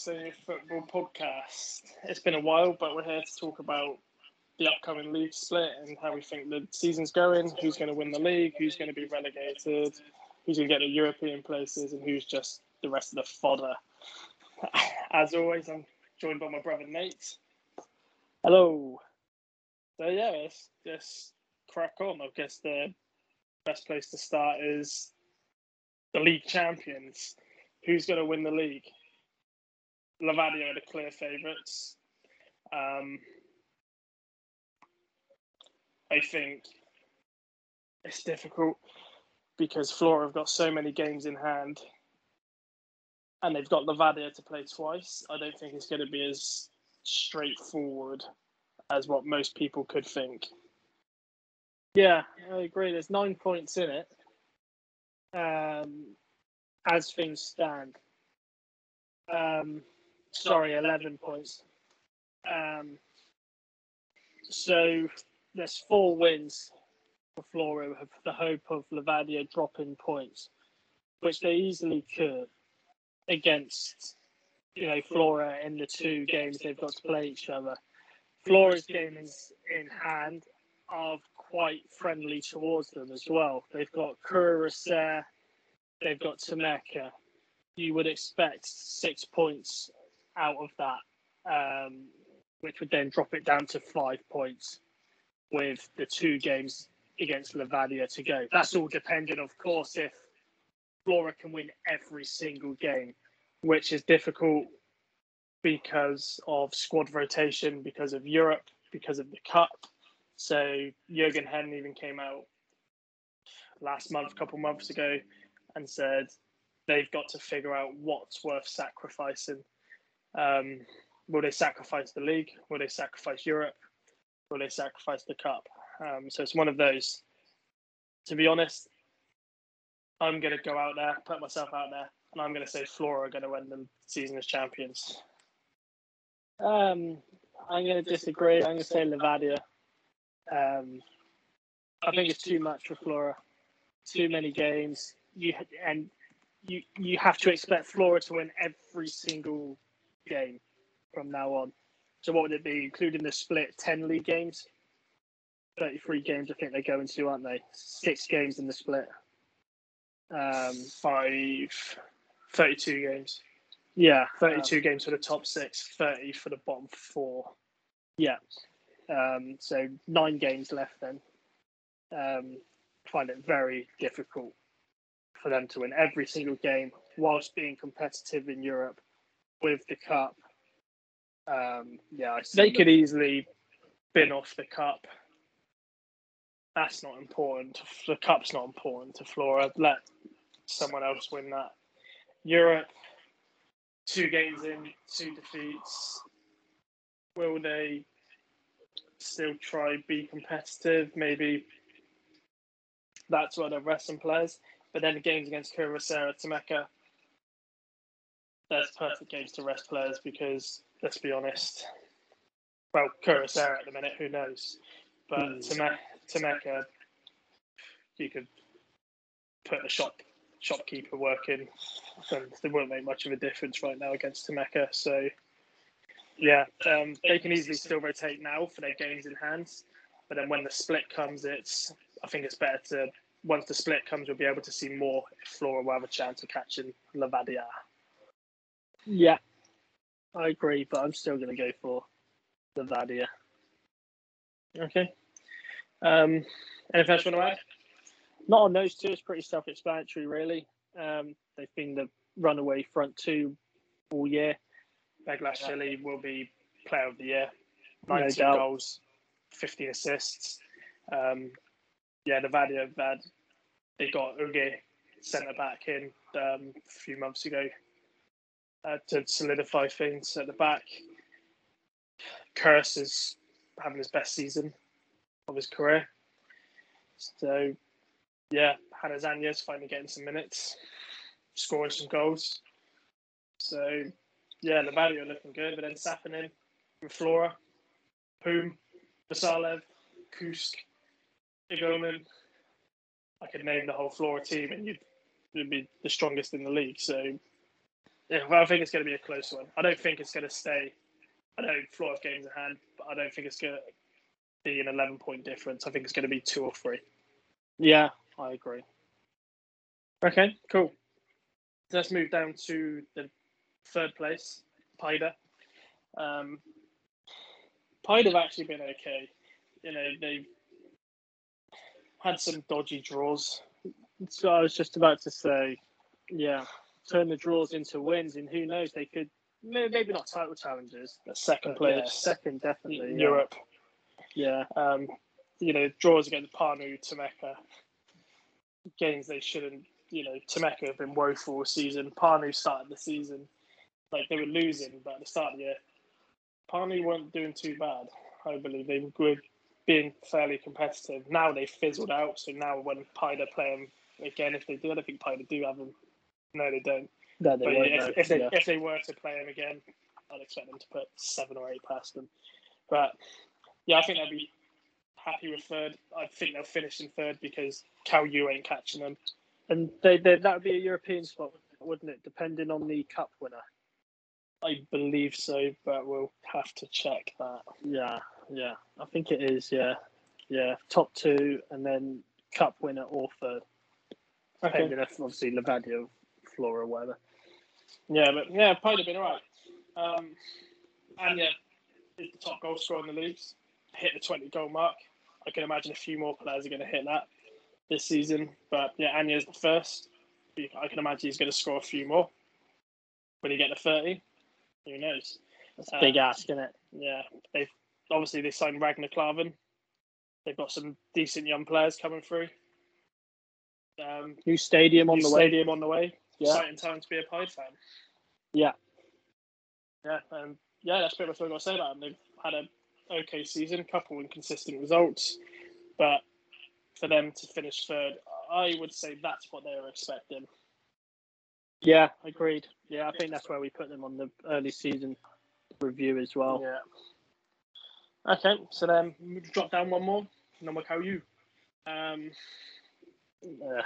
Estonia Football Podcast. It's been a while, but we're here to talk about the upcoming league split and how we think the season's going, who's going to win the league, who's going to be relegated, who's going to get the European places, and who's just the rest of the fodder. As always, I'm joined by my brother Nate. Hello. So, yeah, let's just crack on. I guess the best place to start is the league champions. Who's going to win the league? Levadia are the clear favourites. Um, I think it's difficult because Flora have got so many games in hand and they've got Levadia to play twice. I don't think it's going to be as straightforward as what most people could think. Yeah, I agree. There's nine points in it um, as things stand. Um, sorry, 11 points. Um, so there's four wins for Flora have the hope of Levadia dropping points, which they easily could against you know Flora in the two games they've got to play each other. Flora's games in hand are quite friendly towards them as well. They've got Kuressaare, they've got Tammeka. You would expect six points out of that, um, which would then drop it down to five points with the two games against Levadia to go. That's all dependent, of course, if Flora can win every single game, which is difficult because of squad rotation, because of Europe, because of the Cup. So Jurgen Henn even came out last month, a couple months ago, and said they've got to figure out what's worth sacrificing. Um, will they sacrifice the league? Will they sacrifice Europe? Will they sacrifice the cup? Um, so it's one of those. To be honest, I'm going to go out there, put myself out there, and I'm going to say Flora are going to win the season as champions. Um, I'm going to disagree. I'm going to say Levadia. Um, I think it's too much for Flora. Too many games. You and you you have to expect Flora to win every single game from now on. So what would it be, including the split? Ten league games, thirty-three games. I think they go into, aren't they? Six games in the split. Um, Five, 32 games. Yeah, 32 um, games for the top six, 30 for the bottom four. Yeah. Um, so nine games left then. Um, find it very difficult for them to win every single game whilst being competitive in Europe with the cup um, yeah, they could easily bin off the cup. That's not important. The cup's not important to Flora. Let someone else win that. Europe, two games in, two defeats. Will they still try be competitive? Maybe that's why they're resting players. But then the games against Kuressaare, Tammeka, that's perfect games to rest players because let's be honest. Well, Kuressaare at the minute, who knows? But mm. Tammeka, you could put a shop shopkeeper working, and it won't make much of a difference right now against Tammeka. So, yeah, um, they can easily still rotate now for their games in hand. But then when the split comes, it's I think it's better to once the split comes, we'll be able to see more if Flora will have a chance of catching Levadia. Yeah, I agree, but I'm still going to go for Levadia. Okay. Um, anything else you want to add? Not on those two. It's pretty self-explanatory, really. Um, they've been the runaway front two all year. Beglarishvili will be player of the year. 19 no goals, 50 assists. Um, yeah, Levadia have had, they got Uge centre back in um, a few months ago uh, to solidify things at the back. Curse is having his best season of his career. So, yeah, Hannes Anja's finally getting some minutes, scoring some goals. So, yeah, Levadia are looking good, but then with Flora, Poom, Vassiljev, Kuusk, Igonen. I could name the whole Flora team and you'd, you'd be the strongest in the league. So, Yeah, well, I think it's going to be a close one. I don't think it's going to stay. I know Flora have games in hand, but I don't think it's going to be an 11 point difference. I think it's going to be two or three. Yeah, I agree. Okay, cool. Let's move down to the third place, Paide. Um, Paide have actually been okay. You know, they've had some dodgy draws. So I was just about to say, yeah, turn the draws into wins, and who knows, they could maybe not title challenges, but second place, yeah, second definitely. in yeah. Europe. Yeah, Um, you know, draws against Parnu, Tammeka, games they shouldn't. You know, Tammeka have been woeful all season. Parnu started the season like they were losing, but at the start of the year, Parnu weren't doing too bad. I believe they were being fairly competitive. Now they fizzled out. So now when Paide play them again, if they do, I don't think Paide do have them. No, they don't. no, they But won't, yeah, no. if, if they yeah. if they were to play them again, I'd expect them to put seven or eight past them. But yeah, I think they'll be happy with third. I think they'll finish in third because Kalju ain't catching them. and they, they that would be a European spot, wouldn't it? Depending on the cup winner. I believe so, but we'll have to check that. Yeah, yeah, I think it is. Yeah, yeah, top two, and then cup winner or third. Okay. Depending if obviously Levadia, Flora, whatever. Yeah, but yeah, have been alright. Um, and yeah, is the top goal scorer in the league. Hit the 20 goal mark. I can imagine a few more players are going to hit that this season. But yeah, Anya's the first. I can imagine he's going to score a few more. When he get to 30, who knows? That's a big ask, isn't it? Yeah, they've obviously they signed Ragnar Klavan. They've got some decent young players coming through. Um, New stadium on new the way. stadium on the way. Yeah. Exciting time to be a Paide fan. Yeah. Yeah, um, yeah, that's pretty much what I've got to say about them. They've had a okay season, couple inconsistent results, but for them to finish third, I would say that's what they were expecting. Yeah, agreed. Yeah, I think that's where we put them on the early season review as well. Yeah. Okay, so then we drop down one more. Nõmme Kalju. Um, Uh,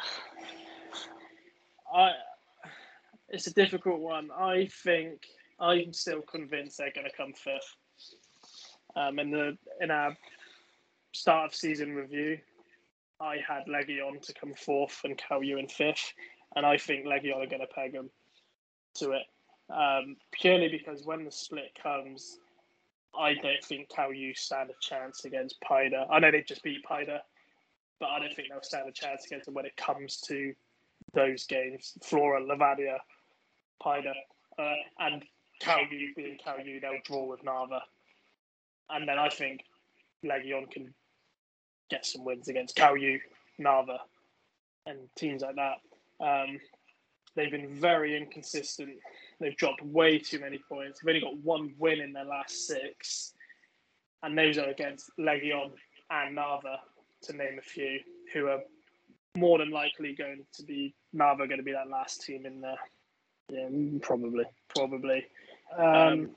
I, it's a difficult one. I think I'm still convinced they're going to come fifth. Um, in the in our start of season review, I had Legion to come fourth and Kalju in fifth, and I think Legion are going to peg them to it um, purely because when the split comes, I don't think Kalju stand a chance against Paide. I know they just beat Paide, but I don't think they'll stand a chance against them when it comes to those games. Flora, Levadia, Paide, uh, and Kalju being Kalju, they'll draw with Narva. And then I think Legion can get some wins against Kalju, Narva, and teams like that. Um, they've been very inconsistent. They've dropped way too many points. They've only got one win in their last six, and those are against Legion and Narva, to name a few, who are more than likely going to be Narva going to be that last team in there, yeah, probably. probably. Um, Um,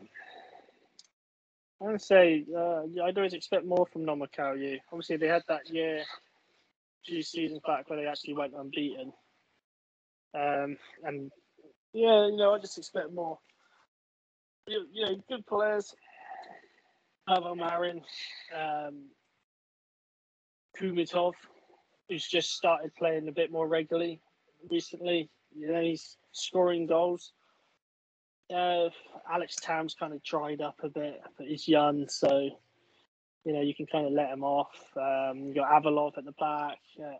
I would say uh, I'd always expect more from Nõmme Kalju. Obviously, they had that year, few seasons back, where they actually went unbeaten. Um, and yeah, you know, I just expect more. You, you know, good players. Pavel Marin, um, Kumitov, who's just started playing a bit more regularly recently. You know, he's scoring goals. Uh, Alex Tamm's kind of dried up a bit, but he's young, so you know you can kind of let him off. Um, you got Avalov at the back, uh,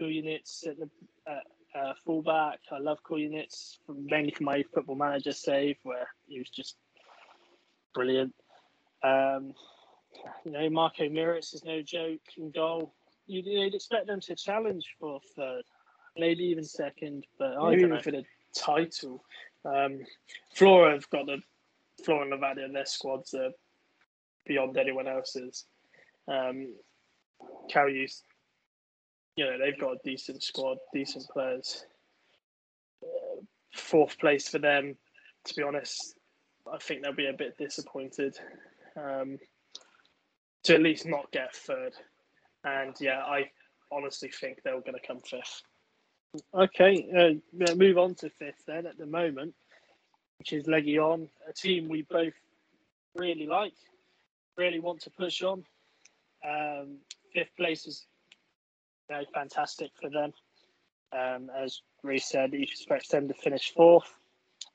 Kuyanits at the uh, uh, fullback. I love from, mainly from my Football Manager save, where he was just brilliant. Um, you know, Marko Meerits is no joke in goal. You'd, you'd expect them to challenge for third, maybe even second, but I don't even know. for the title. Um, Flora have got the Flora and Levadia and their squads are beyond anyone else's. Um, Kalju's, you know, they've got a decent squad, decent players. Uh, fourth place for them, to be honest, I think they'll be a bit disappointed um, to at least not get third. And yeah, I honestly think they're going to come fifth. Okay, uh, move on to fifth then at the moment. which is Legion, a team we both really like, really want to push on. Um, fifth place is you know, fantastic for them. Um, as Reese said, he expect them to finish fourth.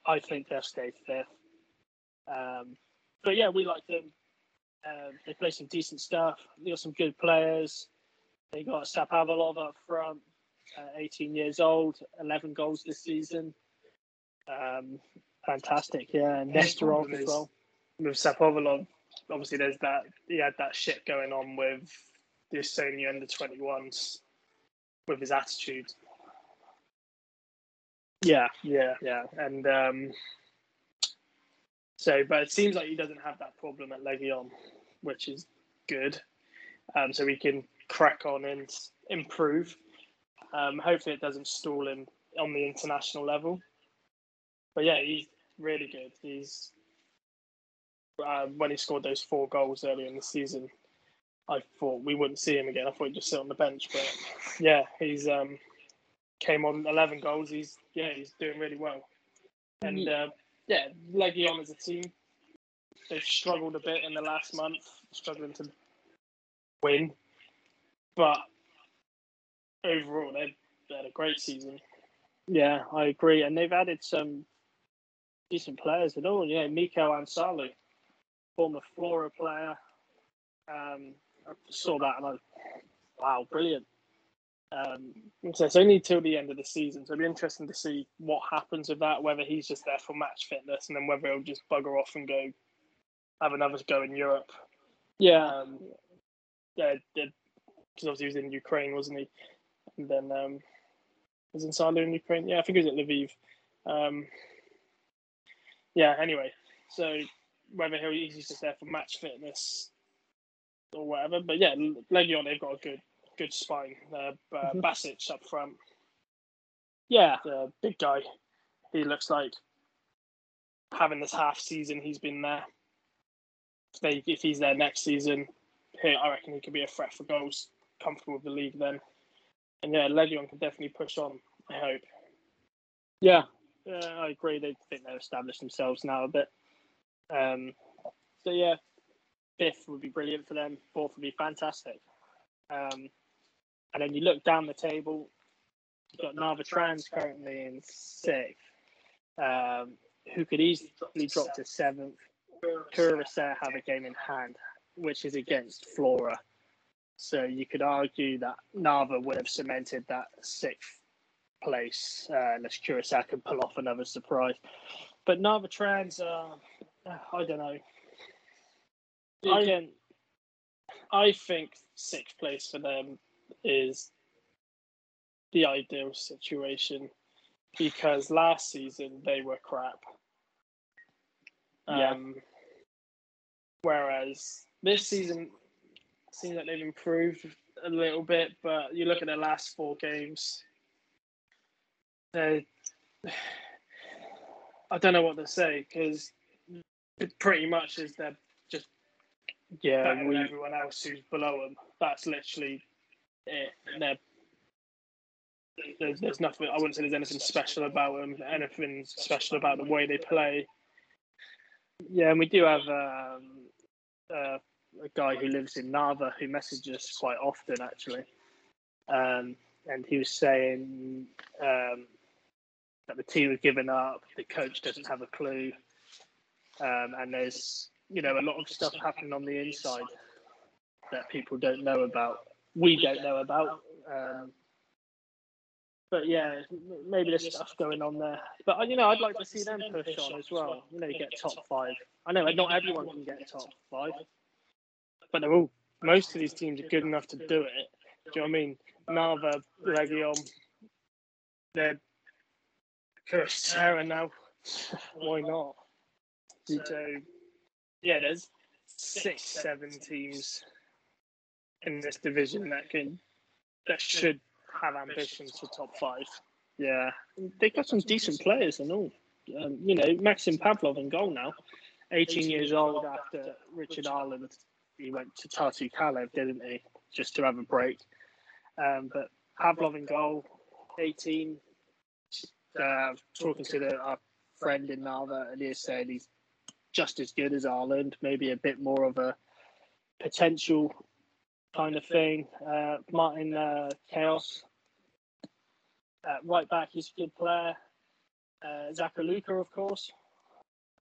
I think they'll stay fifth. Um, but yeah, we like them. Uh, they play some decent stuff. They got some good players. They got Shapovalov up front, 18 years old, 11 goals this season. Um, fantastic, yeah. And Nesterov as well. With Shapovalov, obviously there's that he had that shit going on with the Estonia under 21s with his attitude. Yeah, yeah, yeah, and um, so, but it seems like he doesn't have that problem at Legion, which is good. Um, so we can crack on and improve. Um, hopefully, it doesn't stall him on the international level. But yeah, he's really good. He's uh, when he scored those four goals earlier in the season, I thought we wouldn't see him again. I thought he'd just sit on the bench. But yeah, he's um, came on 11 goals. He's yeah, he's doing really well. And uh, yeah, Legion as a team, they've struggled a bit in the last month, struggling to win. But overall, they've had a great season. Yeah, I agree. And they've added some decent players at all. Yeah, Miko Ainsalu, former Flora player. Um, I saw that and I, wow, brilliant. Um, so it's only till the end of the season, so it'll be interesting to see what happens with that. Whether he's just there for match fitness, and then whether he'll just bugger off and go have another go in Europe. Yeah, um, because obviously he was in Ukraine, wasn't he? And then um, was in Salo in Ukraine. Yeah, I think he was at Lviv. Um, yeah. Anyway, so whether he's just there for match fitness or whatever, but yeah, Legion they've got a good good spine. Uh, uh, mm-hmm. Basic up front. Yeah, the big guy. He looks like having this half season he's been there. If, they, if he's there next season, I reckon he could be a threat for goals. Comfortable with the league then. And yeah, Legion can definitely push on. I hope. Yeah, yeah, I agree. They think they've established themselves now a bit. Um, so yeah, fifth would be brilliant for them. Fourth would be fantastic. Um, and then you look down the table, you've got Narva Trans currently in sixth, um, who could easily drop to seventh. Kuressaare have a game in hand, which is against Flora. So you could argue that Narva would have cemented that sixth place uh, unless Kuressaare can pull off another surprise. But Narva Trans, uh, I don't know. I, I think sixth place for them is the ideal situation because last season they were crap. Yeah. Um, whereas this season seems like they've improved a little bit, but you look at their last four games, they I don't know what to say because pretty much is they're just yeah we, everyone else who's below them. That's literally it. They're, there's, there's nothing. I wouldn't say there's anything special about them. Anything special about the way they play. Yeah, and we do have um, uh, a guy who lives in Narva who messages us quite often, actually. Um, and he was saying um, that the team has given up, the coach doesn't have a clue, um, and there's you know a lot of stuff happening on the inside that people don't know about we don't know about. Um, but yeah, maybe there's stuff going on there. But you know, I'd like to see them push on as well. You know, get top five. I know not everyone can get top five, but they're all. Most of these teams are good enough to do it. Do you know what I mean? Narva, Legion, they're Kuressaare now. Why not? So yeah, there's six, seven teams in this division that can that should have ambitions for top five. Yeah, they've got some decent players and all. Um, you know, Maxim Pavlov in goal now, 18 years old after Richard Aland. He went to Tartu Kalev, didn't he? Just to have a break. Um, but Pavlov in goal, 18. Uh, talking to the, our friend in Narva, and he's saying he's just as good as Aland, maybe a bit more of a potential kind of thing. Uh, Martin uh, Chaos, uh, right back, he's a good player. Uh, Luka, of course,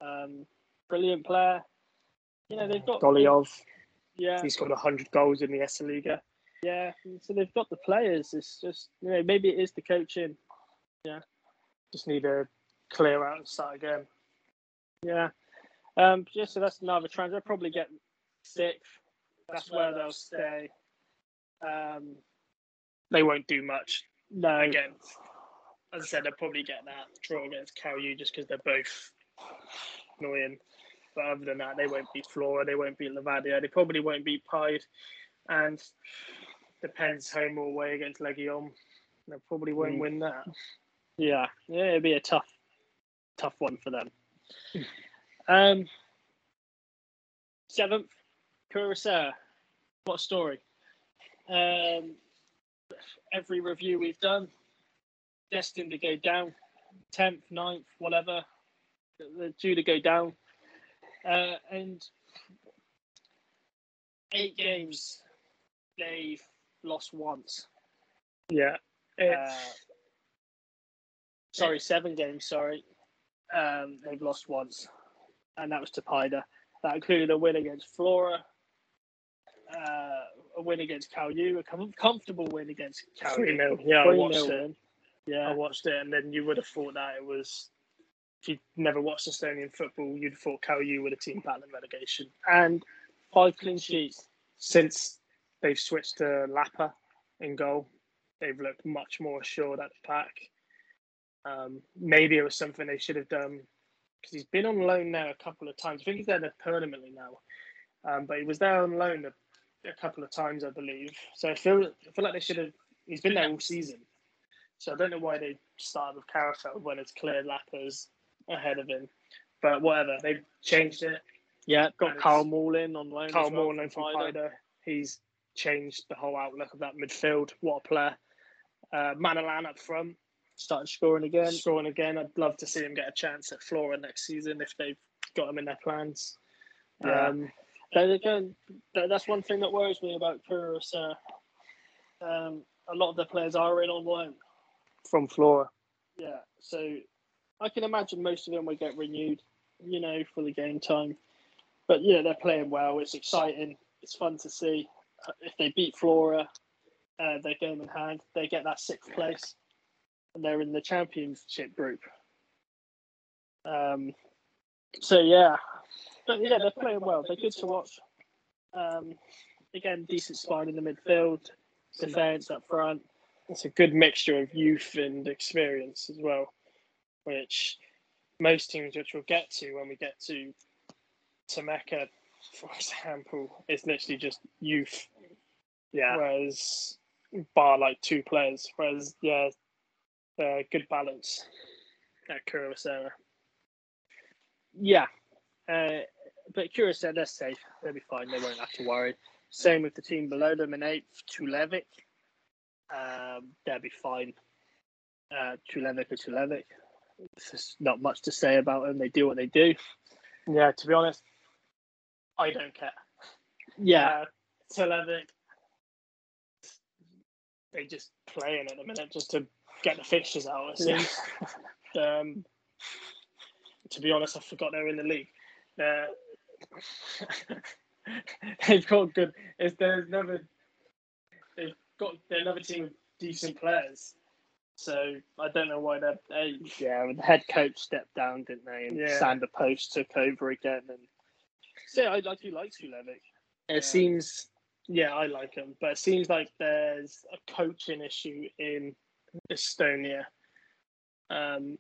um, brilliant player. You know they've got Goliov. Yeah, he's got hundred goals in the Esiliiga. Yeah, so they've got the players. It's just you know maybe it is the coaching. Yeah, just need to clear out and start again. Yeah, um, yeah. So that's another trend. They'll probably get sixth. That's where they'll stay. Um, they won't do much. No. Again, as I said, they'll probably get that draw against Kalju just because they're both annoying. But other than that, they won't beat Flora. They won't beat Levadia. They probably won't beat Paide. And depends home or away against Legion. They probably won't mm. win that. Yeah, yeah, it'd be a tough, tough one for them. um, seventh, Kuressaare. What a story? Um, every review we've done, destined to go down, tenth, 9th, whatever. They're due to go down, uh, and eight games they've lost once. Yeah. Uh, sorry, seven games. Sorry, um, they've lost once, and that was to Paide. That included a win against Flora, uh, a win against Kalju, a com- comfortable win against Kalju. 3 0. Yeah, I watched it. Yeah. I watched it, and then you would have thought that it was. If you'd never watched Estonian football, you'd have thought Kalju were the team battling relegation. And five clean sheets. Since they've switched to Lapa in goal, they've looked much more assured at the pack. Um, maybe it was something they should have done because he's been on loan now a couple of times. I think he's there permanently now, um, but he was there on loan a, a, couple of times, I believe. So I feel I feel like they should have. He's been there all season, so I don't know why they started with Carafel when it's clear Lappers ahead of him. But whatever, they've changed it. Yeah, got Carl Maul in on loan. Carl well Maul from Paide. He's changed the whole outlook of that midfield. What a player! Uh, Manalan up front started scoring again. Scoring again. I'd love to see him get a chance at Flora next season if they've got him in their plans. Yeah. Um, again, that's one thing that worries me about Puris. Uh, um, a lot of the players are in on loan from Flora. Yeah, so I can imagine most of them will get renewed, you know, for the game time. But yeah, they're playing well. It's exciting. It's fun to see. If they beat Flora, uh, their game in hand, they get that sixth place and they're in the championship group. Um, so yeah, but yeah, they're playing well. They're good to watch. Um, again, decent spine in the midfield, defence up front. It's a good mixture of youth and experience as well, which most teams, which we'll get to when we get to Mecca, for example, is literally just youth. Yeah. Whereas bar like two players. Whereas yeah, uh, good balance at Kuressaare. Yeah, uh, but Kuressaare, they're safe. They'll be fine. They won't have to worry. Same with the team below them in eighth, Tulevik. Um, they'll be fine. Uh, Tulevik or Tulevik. There's not much to say about them. They do what they do. Yeah, to be honest, I don't care. Yeah, uh, Tulevik. They just playing at the minute just to get the fixtures out. It seems. um, to be honest, I forgot they were in the league. Uh, they've got good. If there's never, they've got another team of decent players. So I don't know why they're. Yeah, the head coach stepped down, didn't they? And yeah. Sander Post took over again. And so yeah, I, I do like Tulevik. It seems, yeah, I like him, but it seems like there's a coaching issue in Estonia. Um,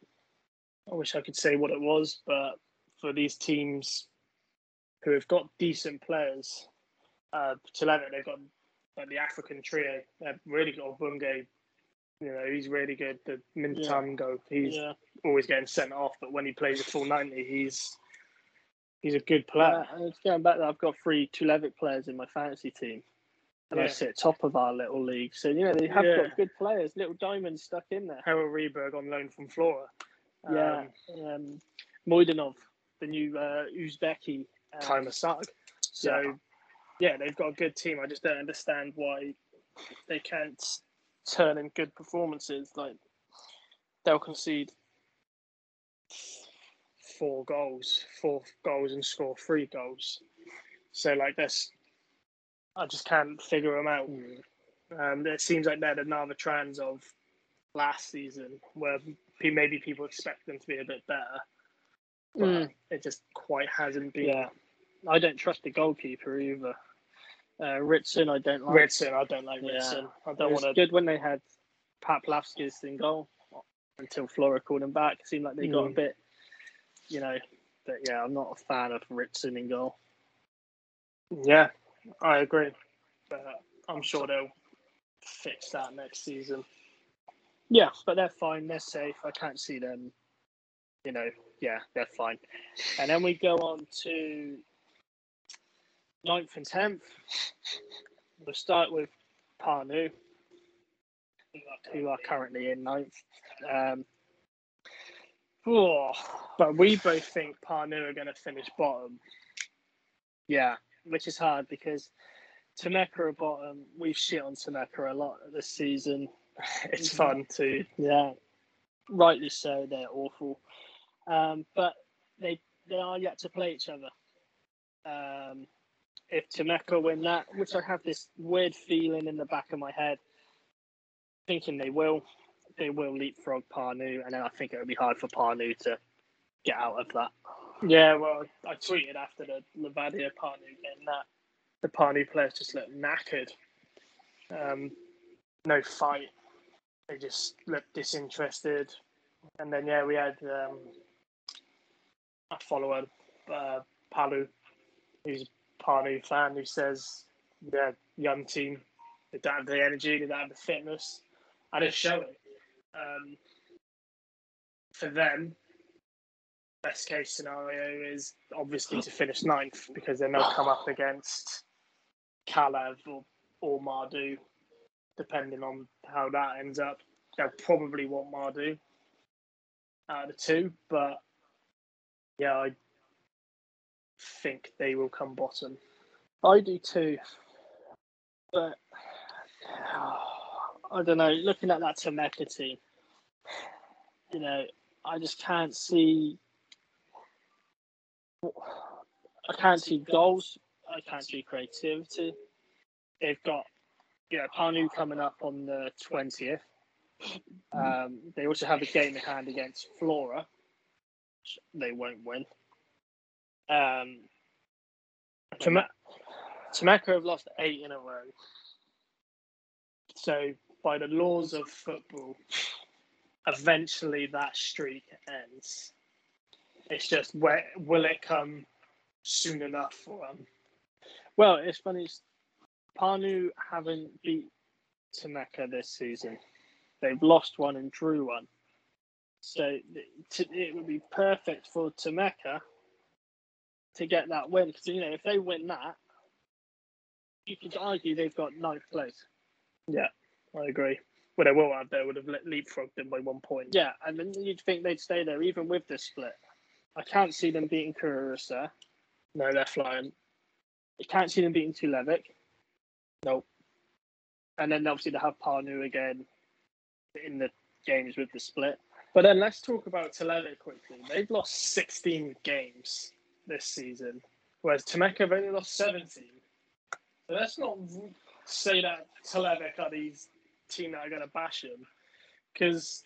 I wish I could say what it was, but for these teams who have got decent players, uh, Tulevik, they've got like the African trio. They've really got Bunge. You know, he's really good. The Mintango, yeah. he's yeah. always getting sent off, but when he plays a full ninety, he's he's a good player. Uh, and going back, there, I've got three Tulevik players in my fantasy team and yeah. I sit top of our little league. So you know they have got good players, little diamonds stuck in there. Harold Reberg on loan from Flora. Yeah, Um, um, Moidanov, the new uh, Uzbeki. Um. So yeah. they've got a good team. I just don't understand why they can't turn in good performances. Like they'll concede four goals, four goals, and score three goals. So like this, I just can't figure them out. Um, it seems like they're the Narva Trans of last season, where maybe people expect them to be a bit better, but Mm. it just quite hasn't been. Yeah, I don't trust the goalkeeper either. Uh, Ritson, I don't like. Ritson, I don't like Yeah. Ritson. I don't want to. good when they had Pat Plavskis in goal until Flora called him back. It seemed like they got a Mm. bit, you know. But yeah, I'm not a fan of Ritson in goal. Yeah, I agree, but I'm sure they'll fix that next season. Yeah, but they're fine. They're safe. I can't see them. You know, yeah, they're fine. And then we go on to ninth and tenth. We'll start with Parnu, who are currently in ninth. Um, oh, But we both think Parnu are going to finish bottom. yeah, which is hard because Tammeka are bottom. We've shit on Tammeka a lot this season. It's fun to Yeah, rightly so. They're awful, um, but they they are yet to play each other. Um, if Tammeka win that, which I have this weird feeling in the back of my head, thinking they will, they will leapfrog Parnu, and then I think it will be hard for Parnu to get out of that. Yeah, well, I tweeted after the Levadia Parnu game that the Parnu players just look knackered. Um, no fight. They just looked disinterested. And then, yeah, we had um, a follower, uh, Palu, who's Parnu fan, who says, yeah, young team, they don't have the energy, they don't have the fitness. And it's showing. Um, for them, best case scenario is obviously to finish ninth because then they'll come up against Kalev or, or Maardu, depending on how that ends up. They'll probably want Maardu out of the two, but yeah, I think they will come bottom. I do too, but I don't know. Looking at that Tammeka team, you know, I just can't see. I can't see goals. I can't see creativity. They've got, you know, Parnu coming up on the twentieth. Um, they also have a game in hand against Flora. which They won't win. Um, Tammeka have lost eight in a row. So, by the laws of football, eventually that streak ends. It's just where will it come soon enough for them? Well, it's funny. Parnu haven't beat Tammeka this season. They've lost one and drew one. So it would be perfect for Tammeka to get that win. Because, you know, if they win that, you could argue they've got ninth place. Yeah, I agree. Well, they will have. They would have leapfrogged them by one point. Yeah, and then you'd think they'd stay there even with the split. I can't see them beating Kuressaare. No, they're flying. I can't see them beating Tulevik. Nope. And then obviously they have Parnu again in the games with the split. But then let's talk about Telele quickly. They've lost 16 games this season, whereas Tammeka have only lost 17. So let's not say that Tulevik are these team that are going to bash them, because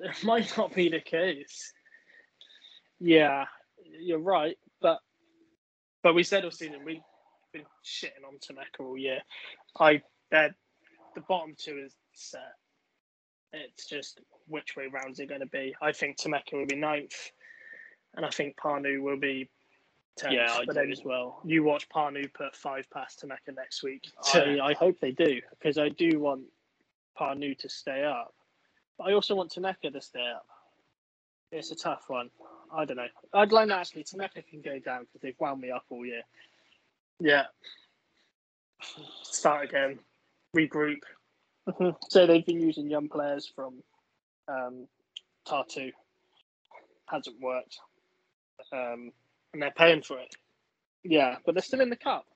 it might not be the case. Yeah, you're right, but But we said all season we've been shitting on Tammeka all year. I they're the bottom two is set. It's just which way rounds it going to be? I think Tammeka will be ninth, and I think Parnu will be tenth. yeah, do then as well. you watch Parnu put five past Tammeka next week. I, I hope they do because I do want Parnu to stay up, but I also want Tammeka to stay up. It's a tough one. I don't know. I'd like that actually. Tammeka can go down because they've wound me up all year. yeah. Start again. Regroup. so they've been using young players from um, Tartu hasn't worked. Um, and they're paying for it. yeah, but they're still in the cup.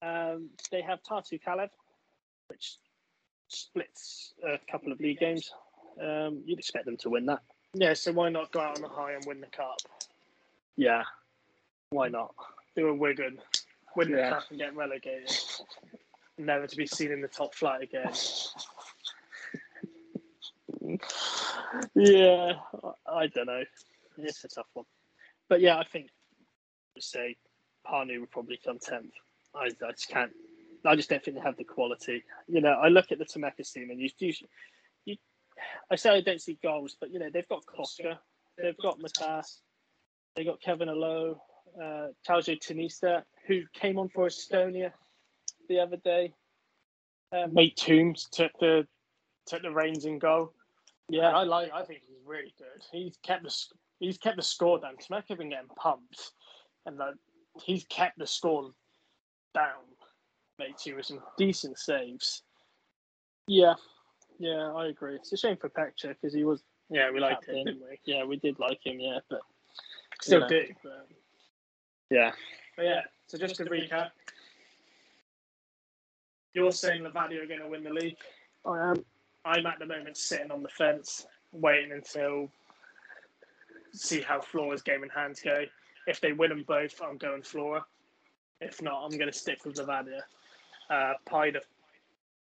Um, they have Tartu Kalev, which splits a couple of league games. Um, you'd expect them to win that. Yeah, so why not go out on the high and win the cup? Yeah, why not? Do a Wigan, win the Yeah. cup and get relegated. Never to be seen in the top flight again. yeah, I- I don't know. It's a tough one, but yeah, I think say Parnu would probably come tenth. I, I just can't. I just don't think they have the quality. You know, I look at the Tammeka's team and you, you, you, I say I don't see goals, but you know they've got Koska, they've got Matas, they got Kevin Alo, uh, Taujo Tanista, who came on for Estonia the other day. Um, Mate Toombs took the took the reins in goal. yeah, I like. I think he's really good. He's kept the he's kept the score down. Smack have been getting pumped, and like, he's kept the score down. Mate, Toom with some decent saves. Yeah, yeah, I agree. It's a shame for Pector because he was. Yeah, we liked Captain. him, didn't we? Yeah, we did like him. Yeah, but Still know. do. But, yeah, but yeah. So just to recap, you're saying Levadia are going to win the league. I am. I'm at the moment sitting on the fence, waiting until see how Flora's game in hands go. If they win them both, I'm going Flora. If not, I'm going to stick with Levadia. Uh, Paide are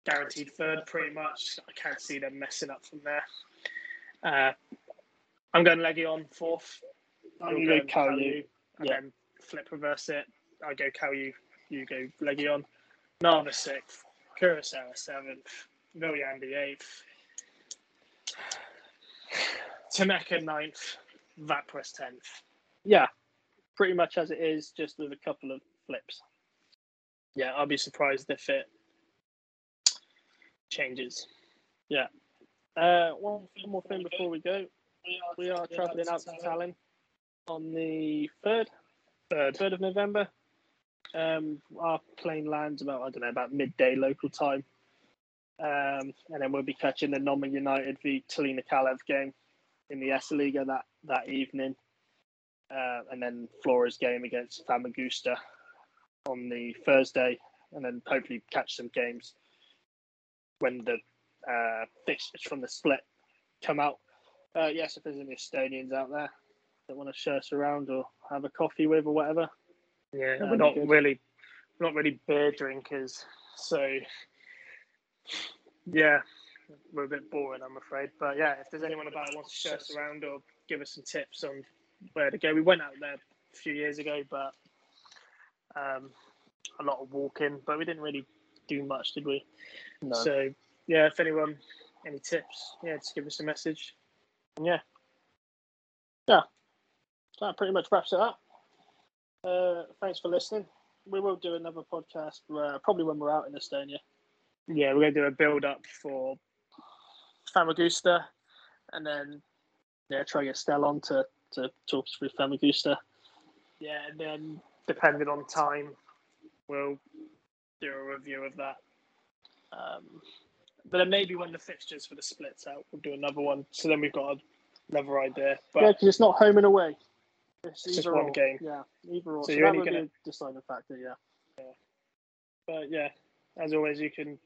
guaranteed third, pretty much. I can't see them messing up from there. Uh, I'm going Legion fourth. I'm You're going Kalju. And Yeah. then flip reverse it. I go Kalju, you go Legion. Narva sixth, Kuressaare seventh, Viljandi eighth, Tammeka ninth, Vaprus tenth. Yeah, pretty much as it is, just with a couple of flips. Yeah, I'll be surprised if it changes. Yeah. Uh, one more thing before we go. We are travelling out to Tallinn on the third, Third. third of November. Um, our plane lands about I don't know about midday local time, um, and then we'll be catching the Nõmme United v Tallinna Kalev game in the Esiliiga that that evening, uh, and then Flora's game against Famagusta on the Thursday, and then hopefully catch some games when the uh, fixtures from the split come out. Uh, yes, if there's any Estonians out there that want to us around or have a coffee with or whatever, Yeah, we're not good. really, we're not really beer drinkers, so yeah, we're a bit boring, I'm afraid. But yeah, if there's anyone about who wants to us around or give us some tips on where to go, we went out there a few years ago, but um, a lot of walking, but we didn't really do much, did we? no. So yeah, if anyone any tips, yeah, just give us a message. And yeah, that pretty much wraps it up. Uh, thanks for listening. We will do another podcast uh, probably when we're out in Estonia. yeah, we're gonna do a build up for Famagusta, and then Yeah, try to get Stell on to, to talk through Famagusta. Yeah, and then depending on time, we'll do a review of that. Um, but then maybe when the fixtures for the splits out, we'll do another one. So then we've got another idea. But yeah, because it's not home and away. It's, It's just either one or. game. Yeah, either or. So So, you're only gonna- be a deciding factor. Yeah. but yeah, as always, you can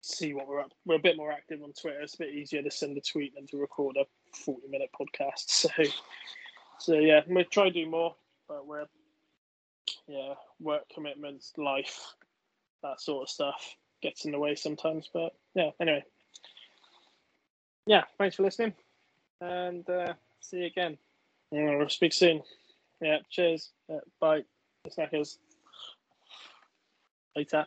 see what we're up. We're a bit more active on Twitter. It's a bit easier to send a tweet than to record a forty-minute podcast. So, so yeah, we'll try to do more, but we're yeah, work commitments, life, that sort of stuff gets in the way sometimes. But yeah, anyway, yeah, thanks for listening, and uh, see you again. Yeah, we'll speak soon. Yeah, cheers. Yeah, bye. Snackers. Later.